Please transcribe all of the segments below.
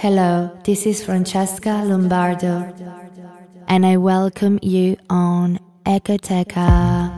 Hello, this is Francesca Lombardo, and I welcome you on Echoteca.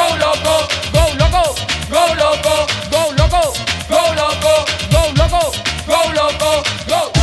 go loco, go loco, go loco, go loco, go loco, go loco, go.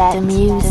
Let, the music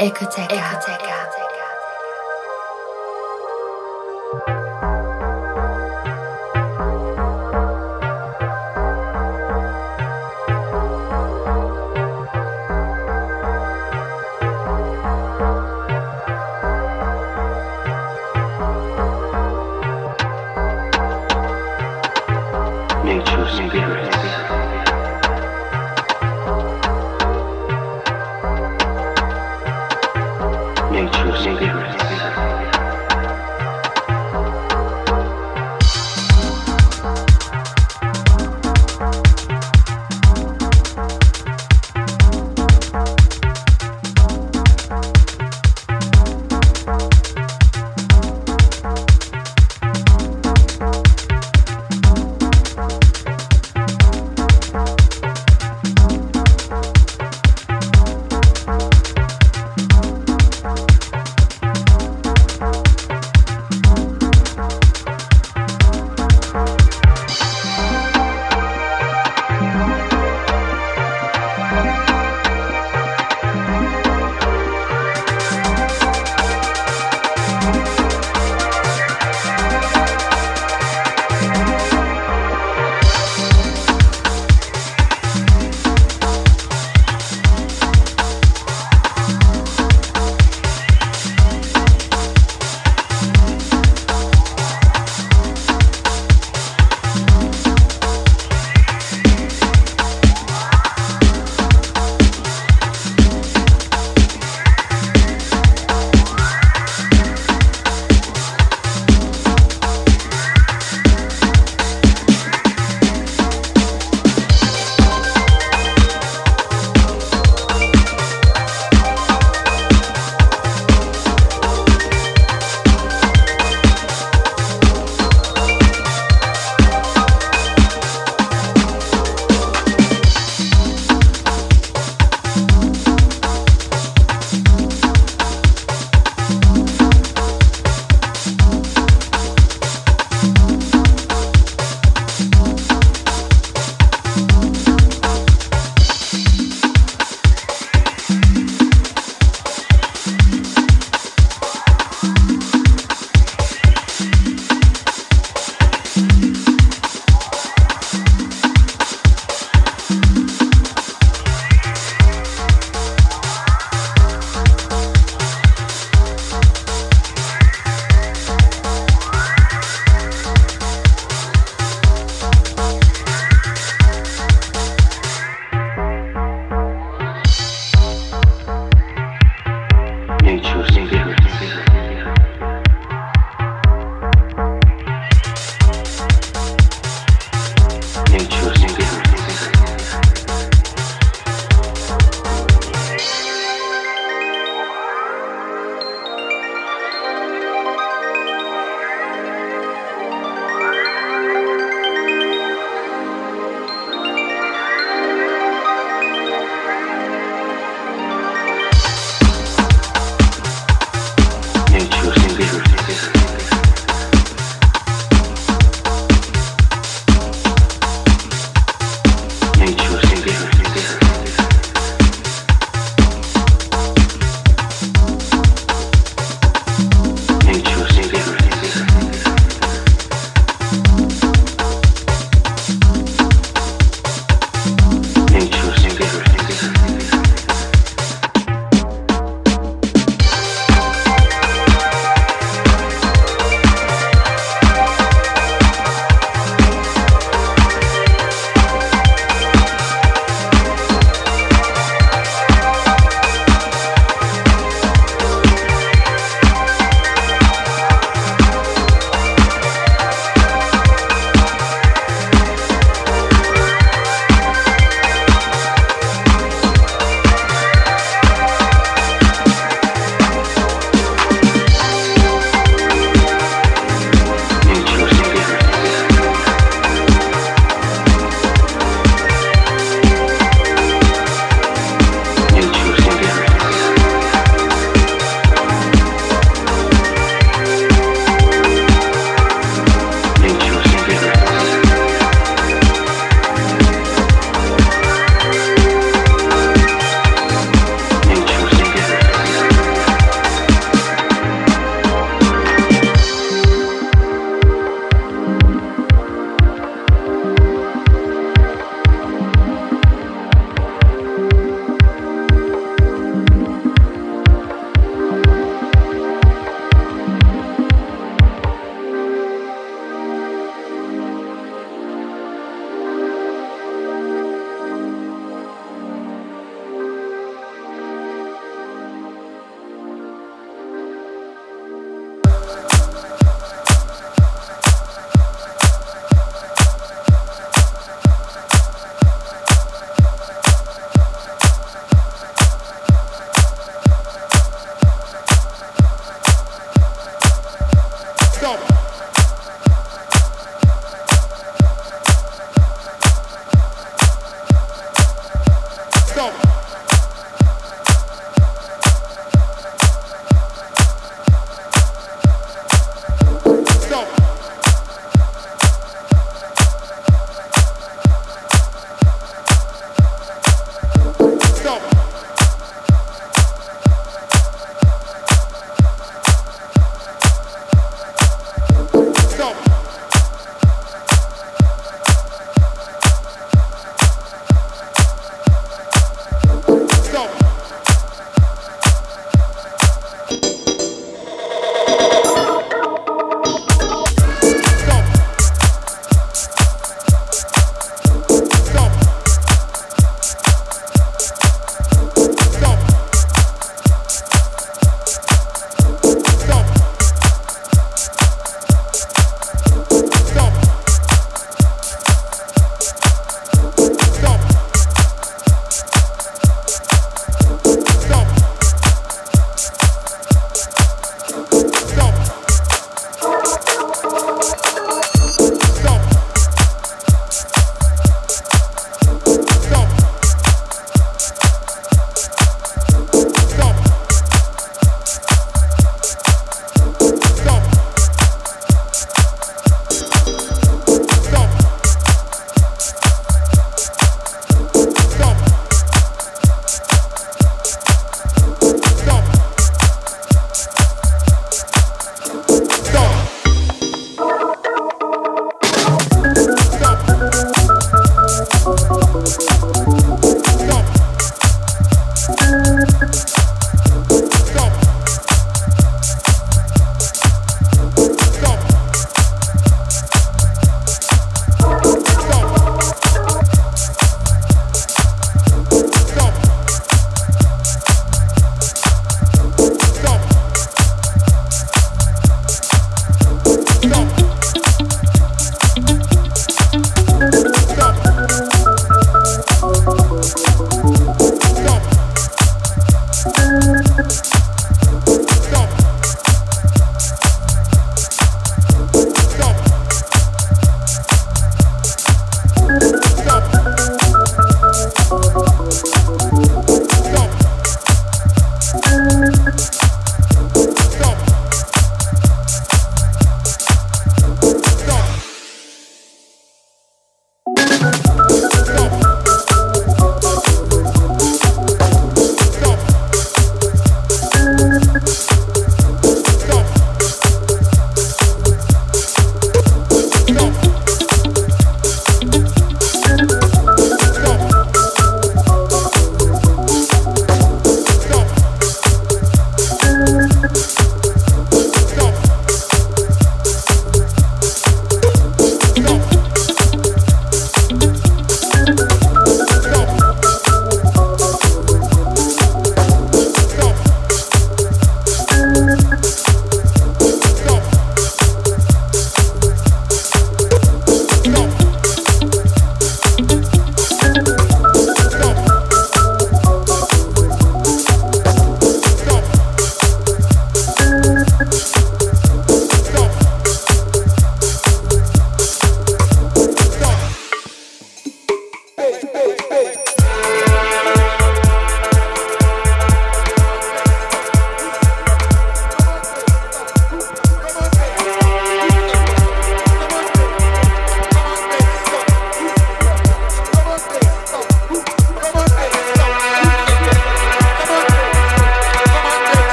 Echoteca. Echoteca. This is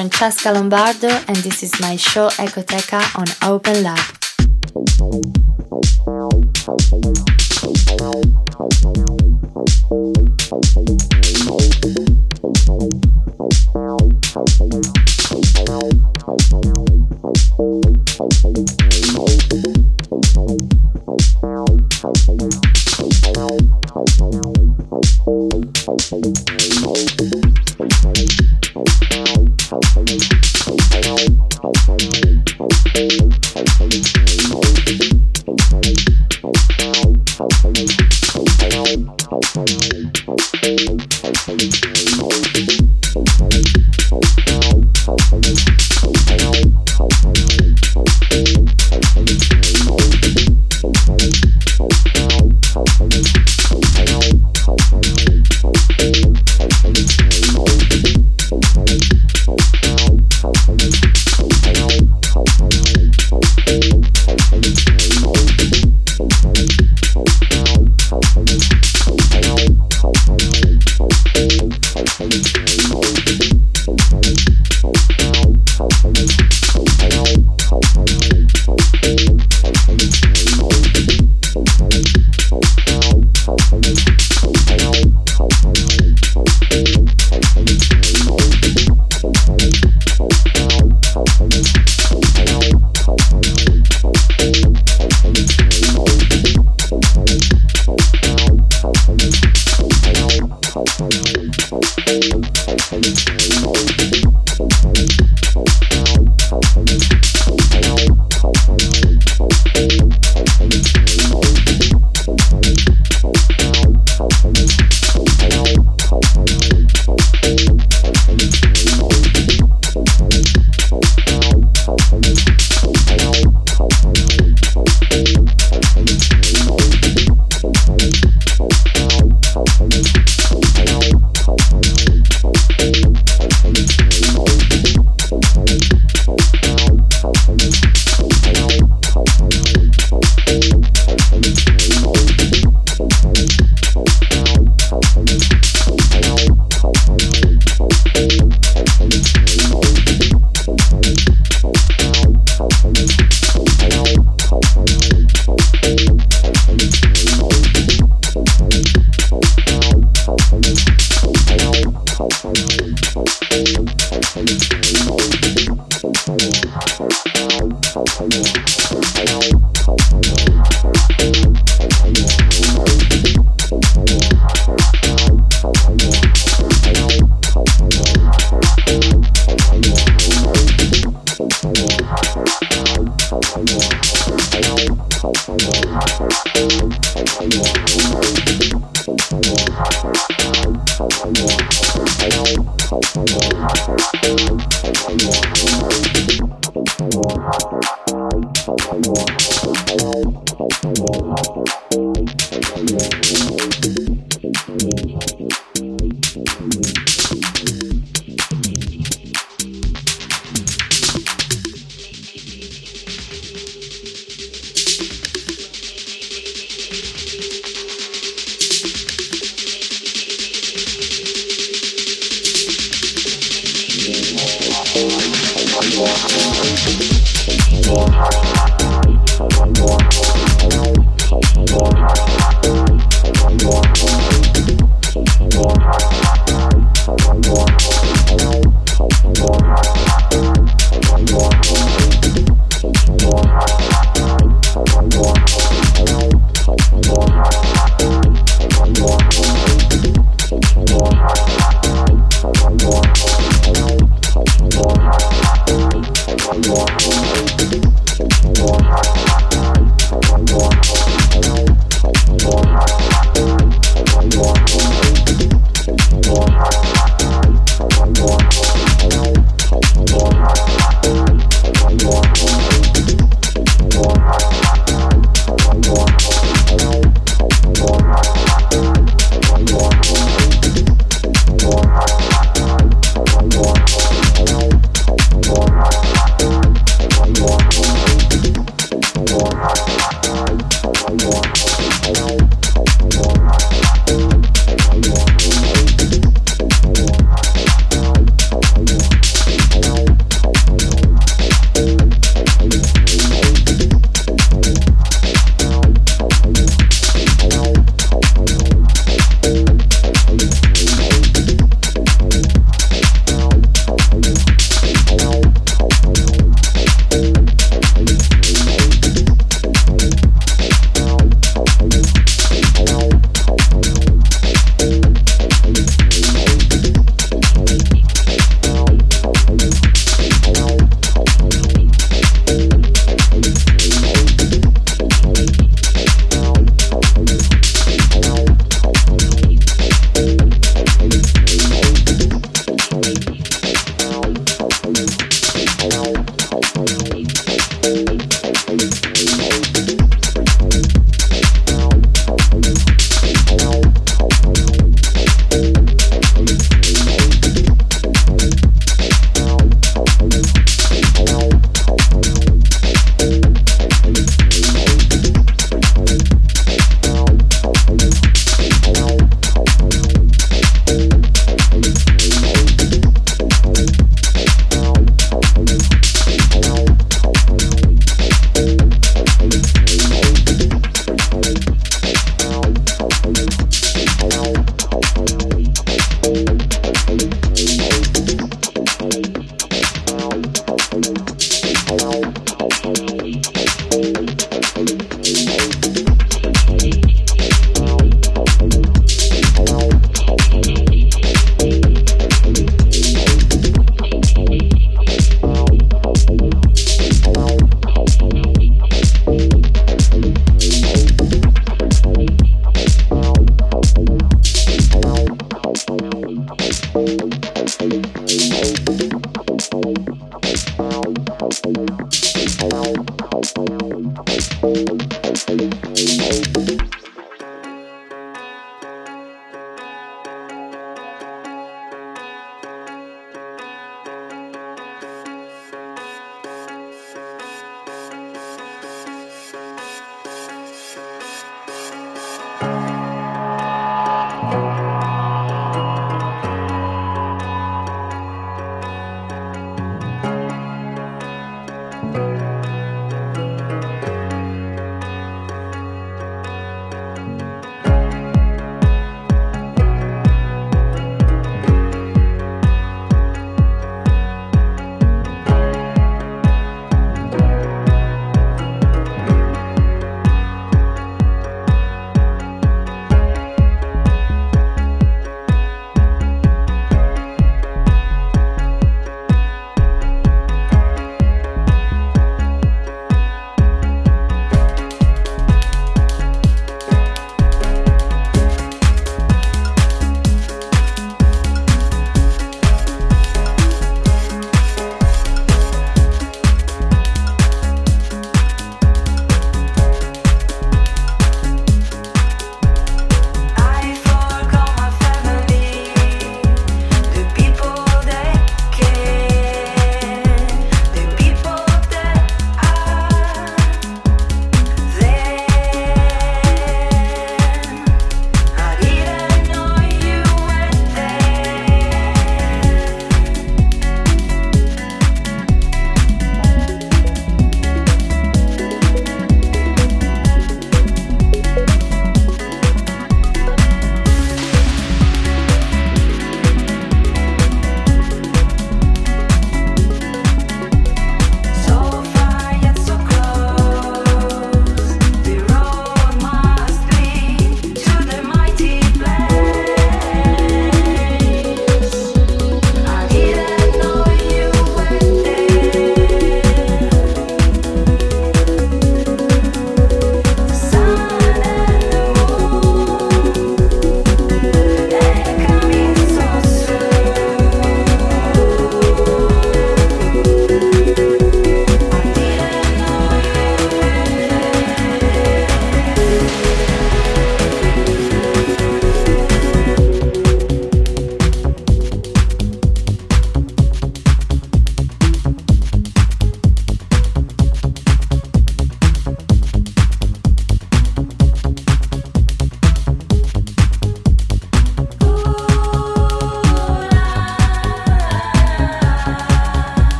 Francesca Lombardo, and this is my show Echoteca on Open Lab.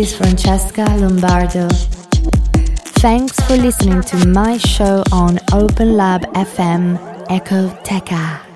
Is Francesca Lombardo. Thanks for listening to my show on Open Lab FM Echoteca.